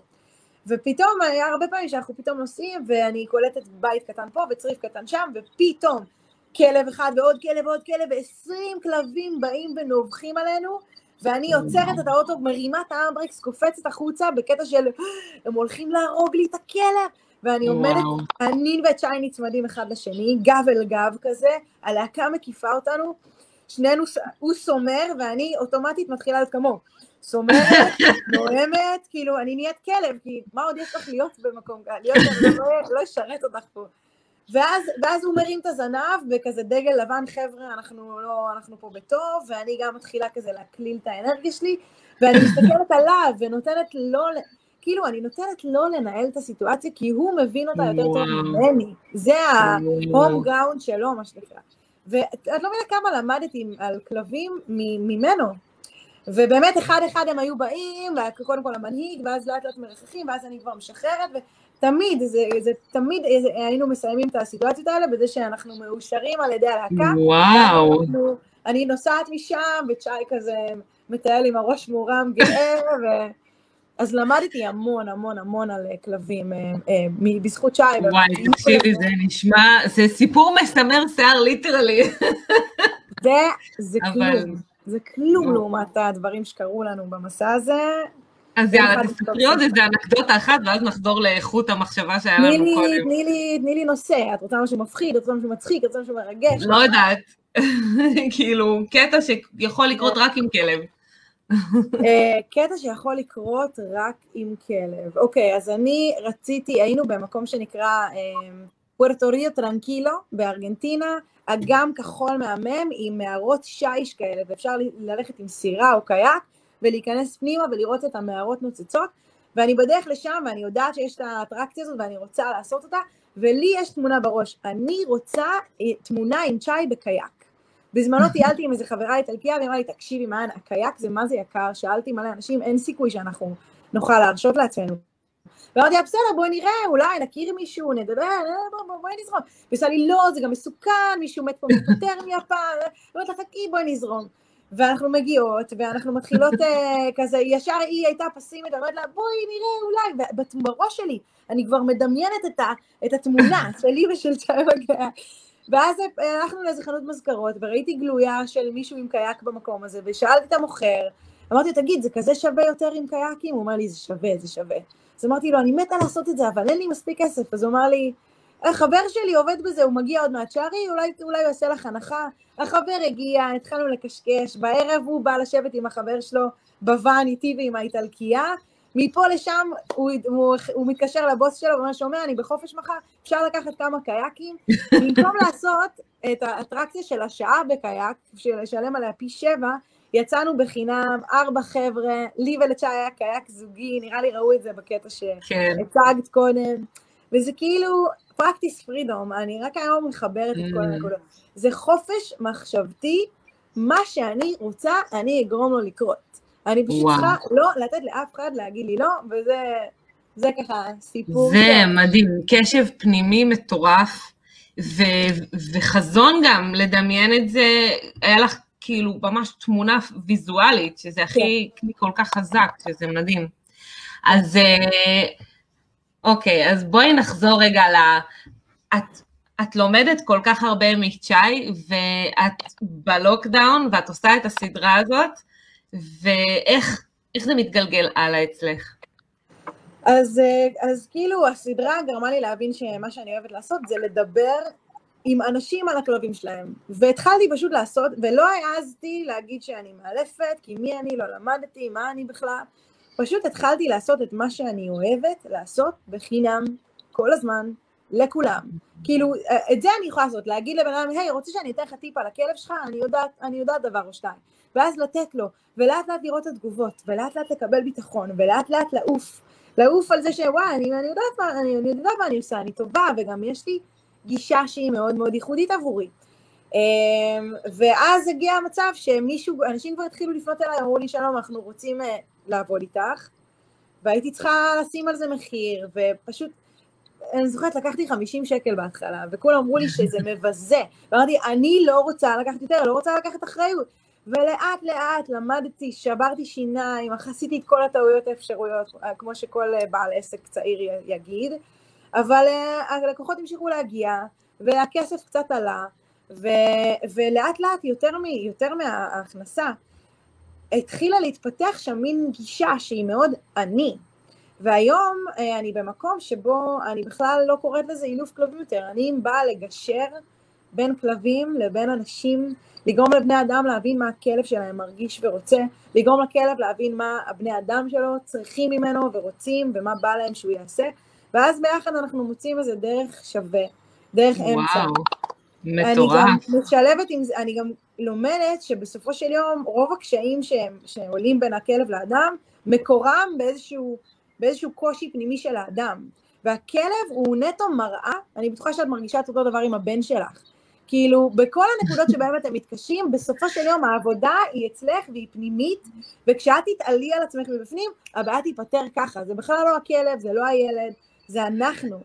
ופתאום, היה הרבה פעמים שאנחנו פתאום נוסעים, ואני קולטת בית קטן פה וצריף קטן שם, ופתאום כלב אחד ועוד כלב ועוד כלב, ועשרים כלבים באים ונובחים עלינו, ואני עוצרת את האוטו, מרימה את האמברקס, קופצת החוצה בקטע של הם הולכים להרוג לי את הכלב, ואני עומדת, וואו. אני וצ'יי נצמדים אחד לשני, גב אל גב כזה, הלהקה מקיפה אותנו, שנינו, הוא סומר ואני אוטומטית מתחילה להיות כמוהו. סומרת, (laughs) נואמת, כאילו, אני נהיית כלב, כי מה עוד יש לך להיות במקום? להיות לא, לא אשרת אותך פה. ואז, ואז הוא מרים את הזנב בכזה דגל לבן, חבר'ה, אנחנו לא, אנחנו פה בטוב, ואני גם מתחילה כזה להקליל את האנרגיה שלי, ואני מסתכלת עליו ונותנת לו, כאילו, אני נותנת לו לנהל את הסיטואציה, כי הוא מבין אותה יותר טוב ממני. זה ה-home ground שלו, מה שנקרא. ואת לא מבינה כמה למדתי על כלבים ממנו. ובאמת אחד אחד הם היו באים, קודם כל המנהיג, ואז לאט לאט מרחכים, ואז אני כבר משחררת, ותמיד, זה, זה תמיד זה, היינו מסיימים את הסיטואציות האלה בזה שאנחנו מאושרים על ידי הלהקה. וואו. אנחנו, אני נוסעת משם, וצ'י כזה מטייל עם הראש מורם גאה, ו... אז למדתי המון המון המון על כלבים, אה, אה, בזכות שי. וואי, תקשיבי, זה נשמע, זה סיפור מסמר שיער ליטרלי. (laughs) זה, זה כלום, זה כלום לעומת הדברים שקרו לנו במסע הזה. אז יאללה, תספרי עוד איזה אנקדוטה אחת, ואז נחזור לאיכות המחשבה שהיה לנו קודם. תני לי, תני לי נושא, את רוצה משהו מפחיד, את רוצה משהו מצחיק, את רוצה משהו מרגש. לא יודעת, (laughs) כאילו, קטע שיכול לקרות רק עם כלב. אה, קטע שיכול לקרות רק עם כלב. אוקיי, אז אני רציתי, היינו במקום שנקרא פוארטוריו טרנקילו בארגנטינה, אגם כחול מהמם עם מערות שיש כאלה, ואפשר ללכת עם סירה או קייק ולהיכנס פנימה ולראות את המערות נוצצות, ואני בדרך לשם ואני יודעת שיש את האטרקציה הזאת ואני רוצה לעשות אותה, ולי יש תמונה בראש, אני רוצה אה, תמונה עם צ'אי בקייק. בזמנו טיילתי עם איזה חברה איטלקיה, והיא אמרה לי, תקשיבי, מה, הקייק זה מה זה יקר, שאלתי מלא אנשים, אין סיכוי שאנחנו נוכל להרשות לעצמנו. ואמרתי לה, בסדר, בואי נראה, אולי נכיר מישהו, נדבר, בואי בוא, בוא נזרום. והיא עושה לי, לא, זה גם מסוכן, מישהו מת פה מפוטרמיה פעם, אומרת לה, חכי, בואי נזרום. ואנחנו מגיעות, ואנחנו מתחילות uh, כזה, ישר היא הייתה פסימית, אומרת לה, בואי נראה אולי, ובראש שלי, אני כבר מדמיינת את, התמונה שלי ושל בגאה. ואז הלכנו לאיזה חנות מזכרות, וראיתי גלויה של מישהו עם קייק במקום הזה, ושאלתי את המוכר, אמרתי, תגיד, זה כזה שווה יותר עם קייקים? הוא אמר לי, זה שווה, זה שווה. אז אמרתי לו, אני מתה לעשות את זה, אבל אין לי מספיק כסף. אז הוא אמר לי, החבר שלי עובד בזה, הוא מגיע עוד מעט שערי, אולי, אולי הוא יעשה לך הנחה. החבר הגיע, התחלנו לקשקש, בערב הוא בא לשבת עם החבר שלו בוואן איתי ועם האיטלקייה, מפה לשם הוא, הוא, הוא מתקשר לבוס שלו ואומר, שומע, אני בחופש מחר, אפשר לקחת כמה קייקים? (laughs) במקום לעשות את האטרקציה של השעה בקייק, לשלם עליה פי שבע, יצאנו בחינם, ארבע חבר'ה, לי ולצ'י היה קייק זוגי, נראה לי ראו את זה בקטע שהצגת כן. קודם, וזה כאילו practice freedom, אני רק היום מחברת את כל mm. הנקודות. זה חופש מחשבתי, מה שאני רוצה, אני אגרום לו לקרות. אני פשוט צריכה לא לתת לאף אחד להגיד לי לא, וזה זה ככה סיפור. זה ש... מדהים, קשב פנימי מטורף, ו, וחזון גם, לדמיין את זה, היה לך כאילו ממש תמונה ויזואלית, שזה הכי כן. כל כך חזק, שזה מדהים. אז אה, אוקיי, אז בואי נחזור רגע ל... את, את לומדת כל כך הרבה מצ'אי, ואת בלוקדאון, ואת עושה את הסדרה הזאת, ואיך זה מתגלגל הלאה אצלך? אז, אה, אז כאילו הסדרה גרמה לי להבין שמה שאני אוהבת לעשות זה לדבר עם אנשים על הכלבים שלהם. והתחלתי פשוט לעשות, ולא העזתי להגיד שאני מאלפת, כי מי אני, לא למדתי, מה אני בכלל. פשוט התחלתי לעשות את מה שאני אוהבת לעשות בחינם, כל הזמן, לכולם. כאילו, אה, את זה אני יכולה לעשות, להגיד לבן אדם, היי, רוצה שאני אתן לך טיפ על הכלב שלך? אני יודעת, אני יודעת דבר או שתיים. ואז לתת לו, ולאט לאט לראות את התגובות, ולאט לאט לקבל ביטחון, ולאט לאט לעוף. לעוף על זה שוואי, אני, אני יודעת מה אני, אני יודעת מה אני עושה, אני טובה, וגם יש לי גישה שהיא מאוד מאוד ייחודית עבורי. אמ, ואז הגיע המצב שמישהו, אנשים כבר התחילו לפנות אליי, אמרו לי, שלום, אנחנו רוצים אה, לעבוד איתך, והייתי צריכה לשים על זה מחיר, ופשוט, אני זוכרת, לקחתי 50 שקל בהתחלה, וכולם אמרו לי שזה מבזה, ואמרתי, אני לא רוצה לקחת יותר, לא רוצה לקחת אחריות. ולאט לאט למדתי, שברתי שיניים, עשיתי את כל הטעויות האפשרויות, כמו שכל בעל עסק צעיר יגיד, אבל אה, הלקוחות המשיכו להגיע, והכסף קצת עלה, ו, ולאט לאט יותר, מ, יותר מההכנסה, התחילה להתפתח שם מין גישה שהיא מאוד אני. והיום אה, אני במקום שבו אני בכלל לא קוראת לזה אילוף כלבים יותר, אני באה לגשר בין כלבים לבין אנשים, לגרום לבני אדם להבין מה הכלב שלהם מרגיש ורוצה, לגרום לכלב להבין מה הבני אדם שלו צריכים ממנו ורוצים ומה בא להם שהוא יעשה, ואז ביחד אנחנו מוצאים איזה דרך שווה, דרך וואו, אמצע. מטורף. אני גם משלבת עם זה, אני גם לומדת שבסופו של יום רוב הקשיים שהם, שעולים בין הכלב לאדם, מקורם באיזשהו, באיזשהו קושי פנימי של האדם. והכלב הוא נטו מראה, אני בטוחה שאת מרגישה את אותו דבר עם הבן שלך. כאילו, בכל הנקודות שבהן אתם מתקשים, בסופו של יום העבודה היא אצלך והיא פנימית, וכשאת תתעלי על עצמך מבפנים, הבעיה תיפתר ככה. זה בכלל לא הכלב, זה לא הילד, זה אנחנו.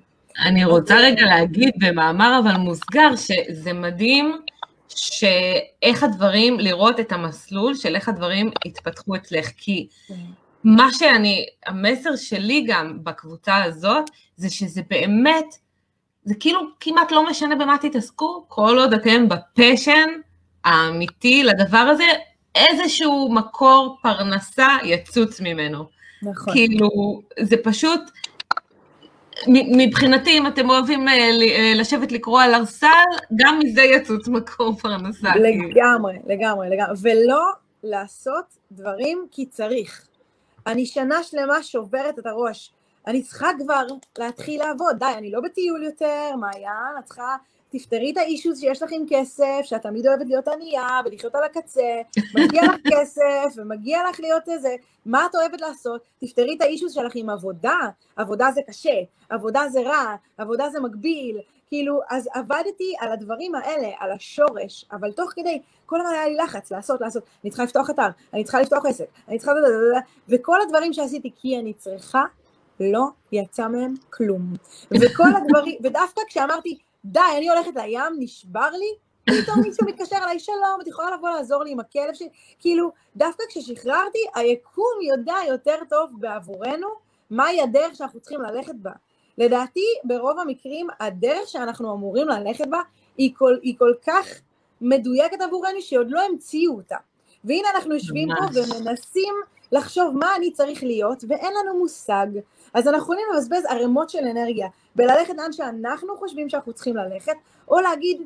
אני רוצה רגע להגיד במאמר אבל מוסגר, שזה מדהים שאיך הדברים, לראות את המסלול של איך הדברים התפתחו אצלך, כי כן. מה שאני, המסר שלי גם בקבוצה הזאת, זה שזה באמת, זה כאילו כמעט לא משנה במה תתעסקו, כל עוד אתם בפשן האמיתי לדבר הזה, איזשהו מקור פרנסה יצוץ ממנו. נכון. כאילו, זה פשוט, מבחינתי, אם אתם אוהבים אה, אה, לשבת לקרוא על ארסל, גם מזה יצוץ מקור פרנסה. לגמרי, לגמרי, לגמרי. ולא לעשות דברים כי צריך. אני שנה שלמה שוברת את הראש. אני צריכה כבר להתחיל לעבוד. די, אני לא בטיול יותר, מעיין, את צריכה... תפתרי את האישוז שיש לך עם כסף, שאת תמיד אוהבת להיות ענייה ולחיות על הקצה, מגיע לך (laughs) כסף ומגיע לך להיות איזה, מה את אוהבת לעשות? תפתרי את האישוז שלך עם עבודה, עבודה זה קשה, עבודה זה רע, עבודה זה מגביל, כאילו, אז עבדתי על הדברים האלה, על השורש, אבל תוך כדי, כל הזמן היה לי לחץ לעשות, לעשות, אני צריכה לפתוח אתר, אני צריכה לפתוח עסק, אני צריכה... וכל הדברים שעשיתי כי אני צריכה, לא יצא מהם כלום. וכל הדברים, ודווקא כשאמרתי, די, אני הולכת לים, נשבר לי, פתאום מישהו מתקשר אליי, שלום, את יכולה לבוא לעזור לי עם הכלב שלי? כאילו, דווקא כששחררתי, היקום יודע יותר טוב בעבורנו מהי הדרך שאנחנו צריכים ללכת בה. לדעתי, ברוב המקרים, הדרך שאנחנו אמורים ללכת בה היא כל, היא כל כך מדויקת עבורנו, שעוד לא המציאו אותה. והנה אנחנו יושבים. פה ומנסים לחשוב מה אני צריך להיות, ואין לנו מושג. אז אנחנו יכולים לבזבז ערימות של אנרגיה בללכת לאן שאנחנו חושבים שאנחנו צריכים ללכת, או להגיד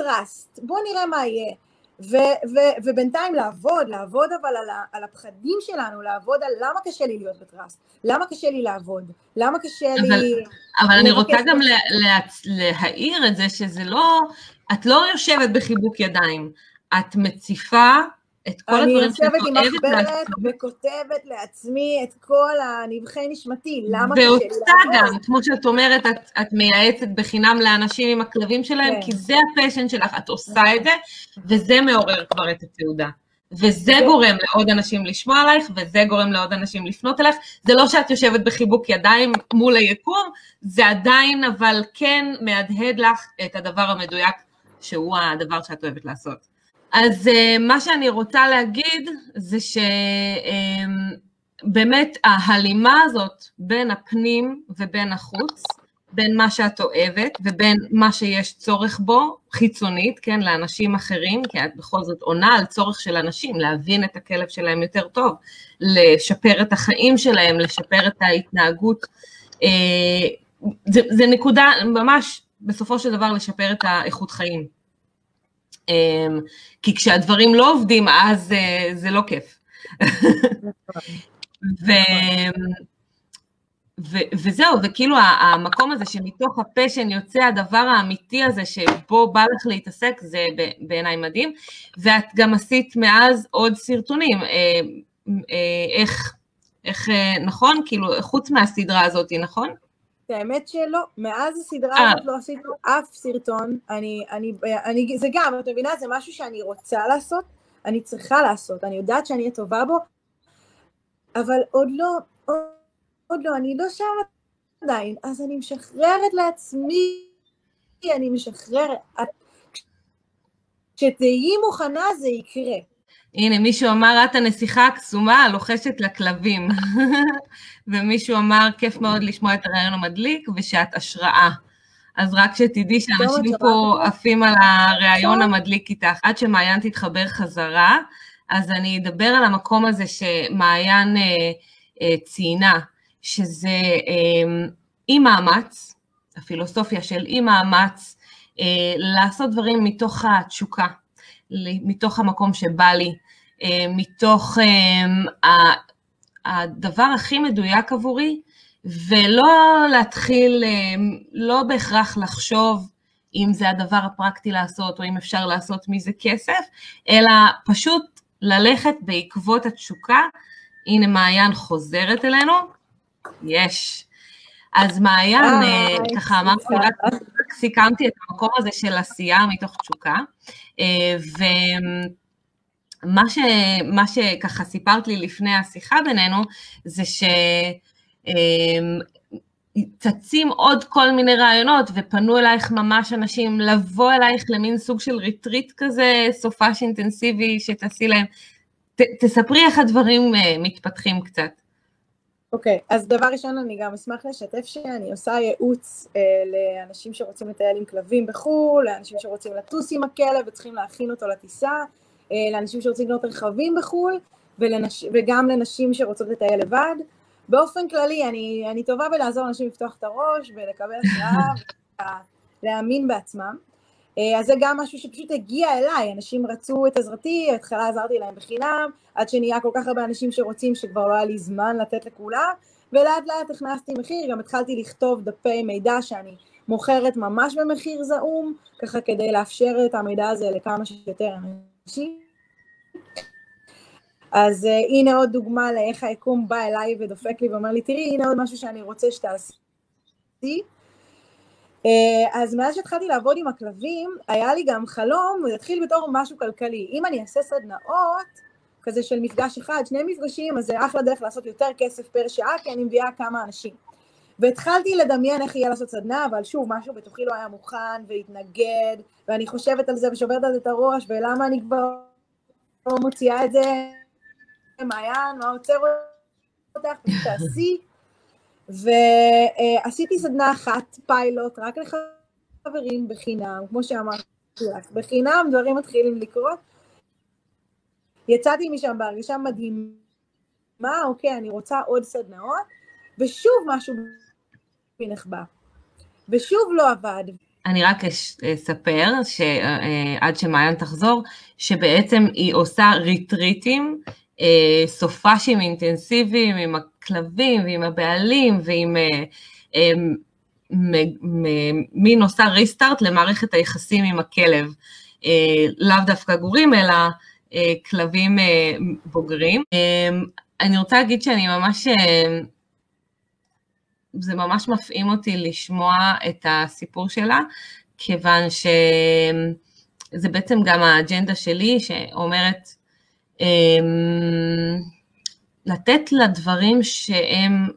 trust, בואו נראה מה יהיה. ו- ו- ובינתיים לעבוד, לעבוד אבל על, ה- על הפחדים שלנו, לעבוד על למה קשה לי להיות בטראסט, למה קשה לי לעבוד, למה קשה אבל, לי... אבל אני רוצה גם לה, לה, להעיר את זה שזה לא, את לא יושבת בחיבוק ידיים, את מציפה את כל הדברים שאת אוהבת לעצמי. אני יושבת עם מחברת וכותבת לעצמי את כל הנבחי נשמתי, למה קשה לי לעבוד. ועושה גם, כמו שאת אומרת, את, את מייעצת בחינם לאנשים עם הכלבים שלהם, כן. כי זה הפשן שלך, את עושה את זה, וזה מעורר כבר את התעודה. וזה גורם לעוד אנשים לשמוע עלייך, וזה גורם לעוד אנשים לפנות אלייך. זה לא שאת יושבת בחיבוק ידיים מול היקום, זה עדיין אבל כן מהדהד לך את הדבר המדויק, שהוא הדבר שאת אוהבת לעשות. אז uh, מה שאני רוצה להגיד זה שבאמת uh, ההלימה הזאת בין הפנים ובין החוץ, בין מה שאת אוהבת ובין מה שיש צורך בו, חיצונית, כן, לאנשים אחרים, כי את בכל זאת עונה על צורך של אנשים, להבין את הכלב שלהם יותר טוב, לשפר את החיים שלהם, לשפר את ההתנהגות. Uh, זה, זה נקודה ממש, בסופו של דבר, לשפר את האיכות חיים. אמ, כי כשהדברים לא עובדים, אז אה, זה לא כיף. ו... ו- וזהו, וכאילו המקום הזה שמתוך הפשן יוצא הדבר האמיתי הזה שבו בא לך להתעסק, זה בעיניי מדהים. ואת גם עשית מאז עוד סרטונים. אה, אה, איך, איך, נכון? כאילו, חוץ מהסדרה הזאת, נכון? האמת שלא, מאז הסדרה אה. הזאת לא עשיתי אף סרטון, אני, אני, אני, זה גם, את מבינה, זה משהו שאני רוצה לעשות, אני צריכה לעשות, אני יודעת שאני אהיה טובה בו, אבל עוד לא, עוד, עוד לא, אני לא שם עדיין, אז אני משחררת לעצמי, אני משחררת, כשתהיי מוכנה זה יקרה. הנה, מישהו אמר, את הנסיכה הקסומה הלוחשת לכלבים. (laughs) ומישהו אמר, כיף מאוד לשמוע את הרעיון המדליק, ושאת השראה. אז רק שתדעי שאנשים פה עפים על הרעיון המדליק איתך. עד שמעיין תתחבר חזרה, אז אני אדבר על המקום הזה שמעיין אה, אה, ציינה, שזה אה, אי מאמץ, הפילוסופיה של אי מאמץ, לעשות דברים מתוך התשוקה, מתוך המקום שבא לי, מתוך הדבר הכי מדויק עבורי, ולא להתחיל, לא בהכרח לחשוב אם זה הדבר הפרקטי לעשות או אם אפשר לעשות מזה כסף, אלא פשוט ללכת בעקבות התשוקה. הנה מעיין חוזרת אלינו, יש. אז מעיין, אה, ככה אמרתי, רק סיכמתי את המקום הזה של עשייה מתוך תשוקה, אה, ומה ש, שככה סיפרת לי לפני השיחה בינינו, זה ש... אה, צצים עוד כל מיני רעיונות, ופנו אלייך ממש אנשים לבוא אלייך למין סוג של ריטריט כזה, סופש אינטנסיבי שתעשי להם. ת, תספרי איך הדברים אה, מתפתחים קצת. אוקיי, okay, אז דבר ראשון אני גם אשמח לשתף שאני עושה ייעוץ אה, לאנשים שרוצים לטייל עם כלבים בחו"ל, לאנשים שרוצים לטוס עם הכלב וצריכים להכין אותו לטיסה, לאנשים שרוצים לקנות רכבים בחו"ל, ולנש... וגם לנשים שרוצות לטייל לבד. באופן כללי, אני, אני טובה בלעזור לאנשים לפתוח את הראש ולקבל השראה (laughs) ולהאמין בעצמם. אה, אז זה גם משהו שפשוט הגיע אליי, אנשים רצו את עזרתי, בהתחלה עזרתי להם בחינם, עד שנהיה כל כך הרבה אנשים שרוצים שכבר לא היה לי זמן לתת לכולם, ולאט לאט הכנסתי מחיר, גם התחלתי לכתוב דפי מידע שאני מוכרת ממש במחיר זעום, ככה כדי לאפשר את המידע הזה לכמה שיותר אנשים. אז uh, הנה עוד דוגמה לאיך היקום בא אליי ודופק לי ואומר לי, תראי, הנה עוד משהו שאני רוצה שתעשי. Uh, אז מאז שהתחלתי לעבוד עם הכלבים, היה לי גם חלום, הוא יתחיל בתור משהו כלכלי. אם אני אעשה סדנאות, כזה של מפגש אחד, שני מפגשים, אז זה אחלה דרך לעשות יותר כסף פר שעה, כי אני מביאה כמה אנשים. והתחלתי לדמיין איך יהיה לעשות סדנה, אבל שוב, משהו בתוכי לא היה מוכן והתנגד, ואני חושבת על זה ושוברת על זה את הראש, ולמה אני כבר לא מוציאה את זה מעיין, מה עוצר אותך, תעשי. ועשיתי סדנה אחת, פיילוט, רק לחברים בחינם, כמו שאמרתי לך, בחינם דברים מתחילים לקרות. יצאתי משם בהרגשה מדהימה, אוקיי, אני רוצה עוד סדנאות, ושוב משהו בי נחבא. ושוב לא עבד. אני רק אספר שעד שמעיין תחזור, שבעצם היא עושה ריטריטים אה, סופאשים אינטנסיביים עם הכלבים ועם הבעלים ועם אה, אה, מין עושה ריסטארט למערכת היחסים עם הכלב. לאו דווקא גורים, אלא כלבים בוגרים. אני רוצה להגיד שאני ממש, זה ממש מפעים אותי לשמוע את הסיפור שלה, כיוון שזה בעצם גם האג'נדה שלי שאומרת, אמ, לתת לדברים שהם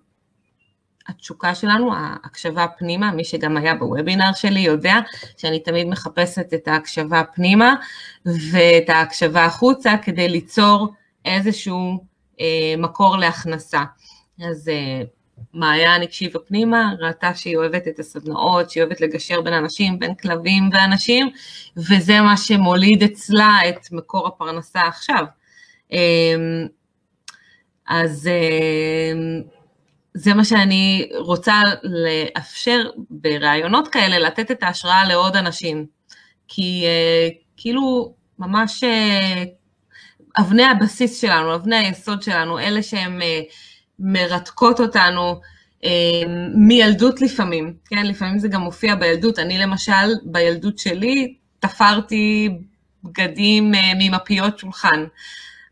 התשוקה שלנו, ההקשבה פנימה, מי שגם היה בוובינר שלי יודע שאני תמיד מחפשת את ההקשבה פנימה ואת ההקשבה החוצה כדי ליצור איזשהו אה, מקור להכנסה. אז אה, מעיין הקשיבה פנימה, ראתה שהיא אוהבת את הסדנאות, שהיא אוהבת לגשר בין אנשים, בין כלבים ואנשים, וזה מה שמוליד אצלה את מקור הפרנסה עכשיו. אמ, אז אמ, זה מה שאני רוצה לאפשר ברעיונות כאלה, לתת את ההשראה לעוד אנשים. כי אה, כאילו ממש אה, אבני הבסיס שלנו, אבני היסוד שלנו, אלה שהן אה, מרתקות אותנו מילדות לפעמים, כן? לפעמים זה גם מופיע בילדות. אני למשל, בילדות שלי, תפרתי בגדים ממפיות שולחן.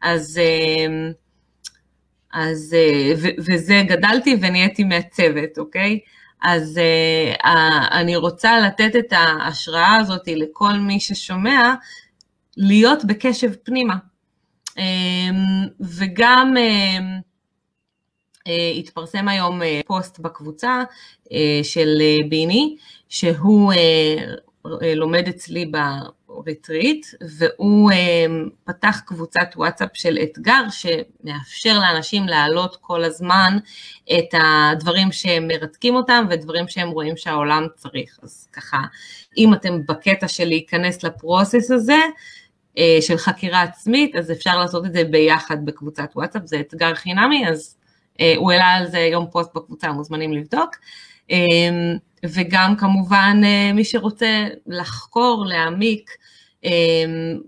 אז, אמ, אז, אה, ו, וזה גדלתי ונהייתי מעצבת, אוקיי? אז אה, אני רוצה לתת את ההשראה הזאת לכל מי ששומע, להיות בקשב פנימה. אמ, וגם אה, התפרסם היום פוסט בקבוצה של ביני, שהוא לומד אצלי ריטריט, והוא פתח קבוצת וואטסאפ של אתגר שמאפשר לאנשים להעלות כל הזמן את הדברים שהם מרתקים אותם ודברים שהם רואים שהעולם צריך. אז ככה, אם אתם בקטע של להיכנס לפרוסס הזה, אה, של חקירה עצמית, אז אפשר לעשות את זה ביחד בקבוצת וואטסאפ, זה אתגר חינמי, אז הוא העלה על זה יום פוסט בקבוצה, מוזמנים לבדוק. וגם כמובן מי שרוצה לחקור, להעמיק,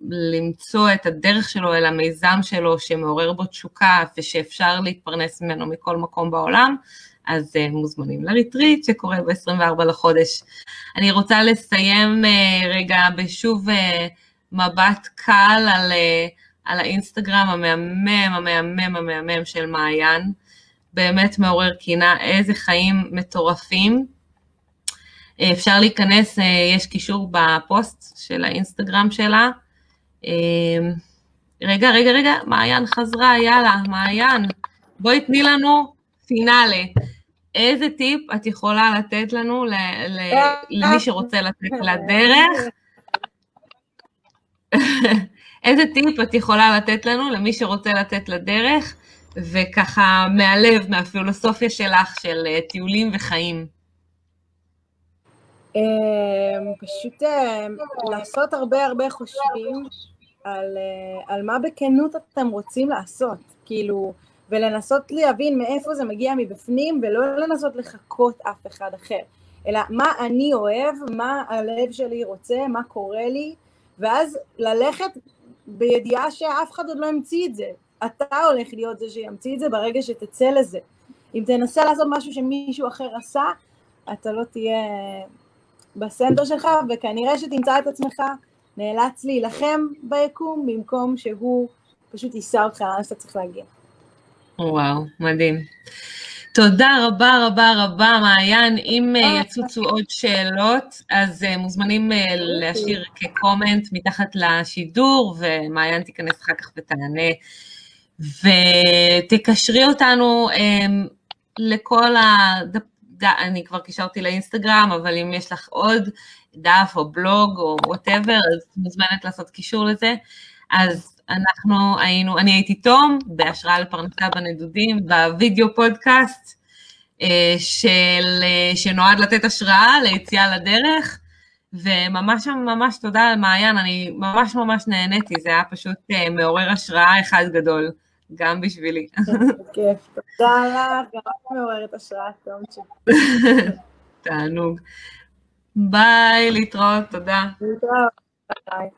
למצוא את הדרך שלו אל המיזם שלו שמעורר בו תשוקה ושאפשר להתפרנס ממנו מכל מקום בעולם, אז מוזמנים לריטריט שקורה ב-24 לחודש. אני רוצה לסיים רגע בשוב מבט קל על, על האינסטגרם המהמם, המהמם, המהמם של מעיין. באמת מעורר קינה, איזה חיים מטורפים. אפשר להיכנס, יש קישור בפוסט של האינסטגרם שלה. רגע, רגע, רגע, מעיין חזרה, יאללה, מעיין, בואי תני לנו פינאלה. איזה טיפ את יכולה לתת לנו למי שרוצה לצאת לדרך? (laughs) איזה טיפ את יכולה לתת לנו למי שרוצה לצאת לדרך, וככה מהלב, מהפילוסופיה שלך של אה, טיולים וחיים? אמ, פשוט אמ, לעשות הרבה הרבה חושבים על, אה, על מה בכנות אתם רוצים לעשות, כאילו, ולנסות להבין מאיפה זה מגיע מבפנים, ולא לנסות לחקות אף אחד אחר, אלא מה אני אוהב, מה הלב שלי רוצה, מה קורה לי, ואז ללכת בידיעה שאף אחד עוד לא המציא את זה. אתה הולך להיות זה שימציא את זה ברגע שתצא לזה. אם תנסה לעשות משהו שמישהו אחר עשה, אתה לא תהיה בסנטר שלך, וכנראה שתמצא את עצמך נאלץ להילחם ביקום, במקום שהוא פשוט יישא אותך לאן שאתה צריך להגיע. וואו, מדהים. תודה רבה רבה רבה, מעיין. אם אה, יצוצו עוד שאלות, אז אה, מוזמנים אה, להשאיר כקומנט מתחת לשידור, ומעיין תיכנס אחר כך ותענה. ותקשרי אותנו לכל הדפ... אני כבר קישרתי לאינסטגרם, אבל אם יש לך עוד דף או בלוג או whatever, אז מוזמנת לעשות קישור לזה. אז אנחנו היינו, אני הייתי תום, בהשראה לפרנסה בנדודים, בווידאו פודקאסט, אה, של, אה, שנועד לתת השראה ליציאה לדרך, וממש ממש תודה לך מעיין, אני ממש ממש נהניתי, זה היה פשוט אה, מעורר השראה אחד גדול. גם בשבילי. כיף, תודה לך, גם את מעוררת השראה, תומצ'י. תענוג. ביי, להתראות, תודה. להתראות, ביי.